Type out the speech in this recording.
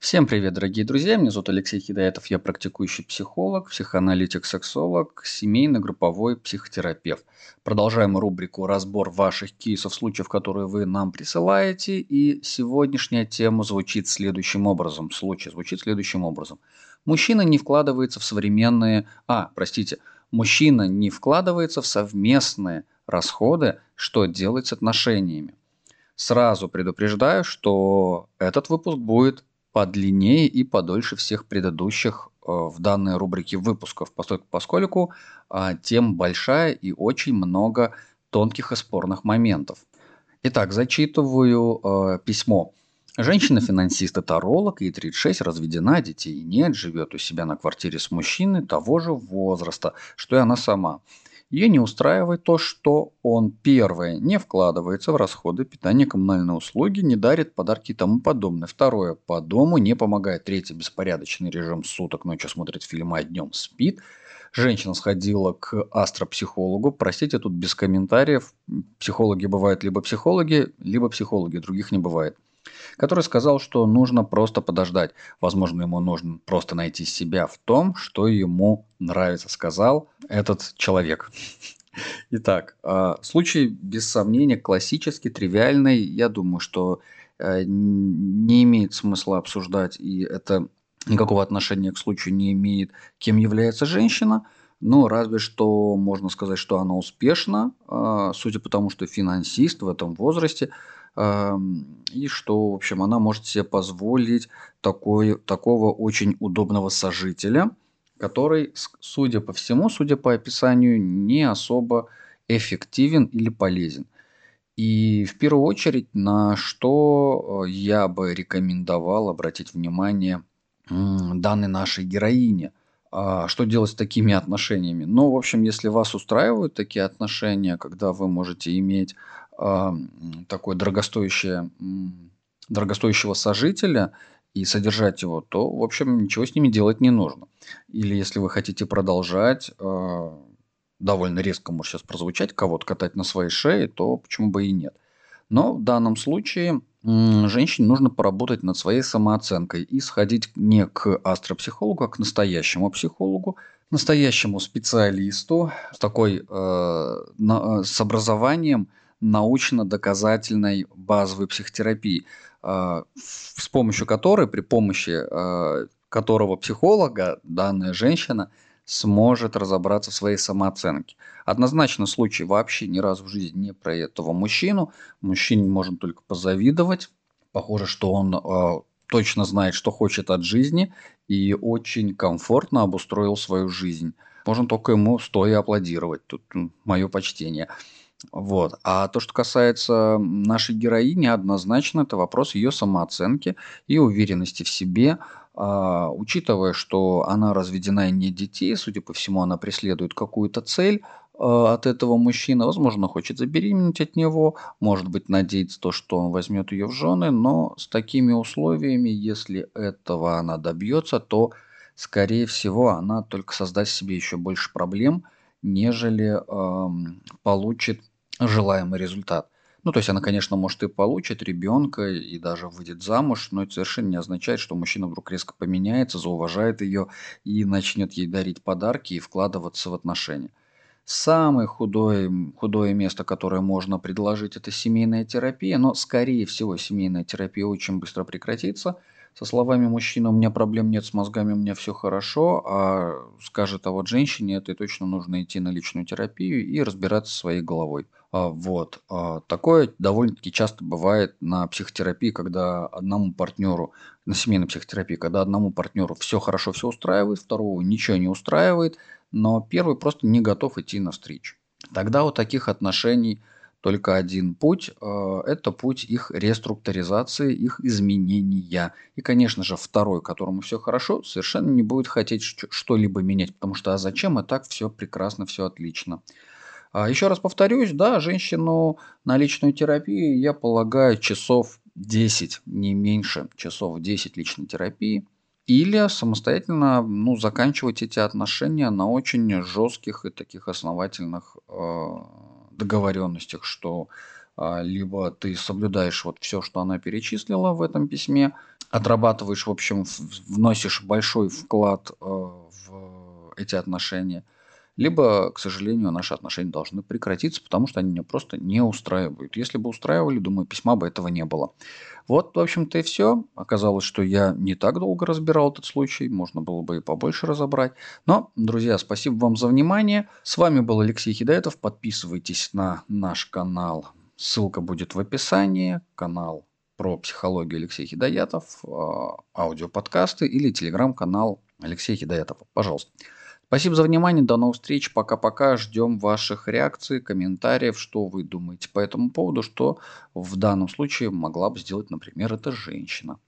Всем привет, дорогие друзья! Меня зовут Алексей Хидаятов, я практикующий психолог, психоаналитик, сексолог, семейный групповой психотерапевт. Продолжаем рубрику «Разбор ваших кейсов, случаев, которые вы нам присылаете». И сегодняшняя тема звучит следующим образом. Случай звучит следующим образом. Мужчина не вкладывается в современные... А, простите. Мужчина не вкладывается в совместные расходы, что делать с отношениями. Сразу предупреждаю, что этот выпуск будет подлиннее и подольше всех предыдущих э, в данной рубрике выпусков, поскольку а, тем большая и очень много тонких и спорных моментов. Итак, зачитываю э, письмо. Женщина-финансист и таролог, ей 36, разведена, детей нет, живет у себя на квартире с мужчиной того же возраста, что и она сама. Ее не устраивает то, что он, первое, не вкладывается в расходы питания, коммунальные услуги, не дарит подарки и тому подобное. Второе, по дому не помогает. Третье, беспорядочный режим суток, ночью смотрит фильмы, а днем спит. Женщина сходила к астропсихологу. Простите, тут без комментариев. Психологи бывают либо психологи, либо психологи, других не бывает который сказал, что нужно просто подождать. Возможно, ему нужно просто найти себя в том, что ему нравится, сказал этот человек. Итак, а, случай, без сомнения, классический, тривиальный. Я думаю, что э, не имеет смысла обсуждать, и это никакого отношения к случаю не имеет, кем является женщина. Но разве что можно сказать, что она успешна, а, судя по тому, что финансист в этом возрасте – и что, в общем, она может себе позволить такой, такого очень удобного сожителя, который, судя по всему, судя по описанию, не особо эффективен или полезен. И в первую очередь, на что э, я бы рекомендовал обратить внимание данной нашей героине. А что делать с такими отношениями? Ну, в общем, если вас устраивают такие отношения, когда вы можете иметь такое дорогостоящее, дорогостоящего сожителя и содержать его, то, в общем, ничего с ними делать не нужно. Или если вы хотите продолжать, а, довольно резко может сейчас прозвучать, кого-то катать на своей шее, то почему бы и нет. Но в данном случае женщине нужно поработать над своей самооценкой и сходить не к астропсихологу, а к настоящему психологу, настоящему специалисту с такой э, на, с образованием, научно-доказательной базовой психотерапии, а, с помощью которой, при помощи а, которого психолога данная женщина сможет разобраться в своей самооценке. Однозначно случай вообще ни разу в жизни не про этого мужчину. Мужчине можно только позавидовать. Похоже, что он э, точно знает, что хочет от жизни и очень комфортно обустроил свою жизнь. Можно только ему стоя аплодировать. Тут мое почтение. Вот. А то, что касается нашей героини, однозначно это вопрос ее самооценки и уверенности в себе. А, учитывая, что она разведена и не детей, судя по всему, она преследует какую-то цель а, от этого мужчины. Возможно, хочет забеременеть от него, может быть, надеется то, что он возьмет ее в жены, но с такими условиями, если этого она добьется, то, скорее всего, она только создаст себе еще больше проблем, нежели эм, получит желаемый результат. Ну, то есть она, конечно, может и получит ребенка, и даже выйдет замуж, но это совершенно не означает, что мужчина вдруг резко поменяется, зауважает ее и начнет ей дарить подарки и вкладываться в отношения. Самое худое, худое место, которое можно предложить, это семейная терапия, но, скорее всего, семейная терапия очень быстро прекратится – со словами мужчина, у меня проблем нет с мозгами, у меня все хорошо, а скажет, а вот женщине это точно нужно идти на личную терапию и разбираться своей головой. А, вот. А, такое довольно-таки часто бывает на психотерапии, когда одному партнеру, на семейной психотерапии, когда одному партнеру все хорошо, все устраивает, второго ничего не устраивает, но первый просто не готов идти навстречу. Тогда у таких отношений только один путь э, – это путь их реструктуризации, их изменения. И, конечно же, второй, которому все хорошо, совершенно не будет хотеть что-либо менять, потому что а зачем, и так все прекрасно, все отлично. А еще раз повторюсь, да, женщину на личную терапию я полагаю часов 10, не меньше часов 10 личной терапии. Или самостоятельно ну, заканчивать эти отношения на очень жестких и таких основательных э, договоренностях, что а, либо ты соблюдаешь вот все, что она перечислила в этом письме, отрабатываешь, в общем, вносишь большой вклад э, в эти отношения, либо, к сожалению, наши отношения должны прекратиться, потому что они меня просто не устраивают. Если бы устраивали, думаю, письма бы этого не было. Вот, в общем-то, и все. Оказалось, что я не так долго разбирал этот случай, можно было бы и побольше разобрать. Но, друзья, спасибо вам за внимание. С вами был Алексей Хидаетов. Подписывайтесь на наш канал. Ссылка будет в описании. Канал про психологию Алексей Хидаятов, а, аудиоподкасты или телеграм-канал Алексей Хидаятов. Пожалуйста. Спасибо за внимание, до новых встреч, пока-пока, ждем ваших реакций, комментариев, что вы думаете по этому поводу, что в данном случае могла бы сделать, например, эта женщина.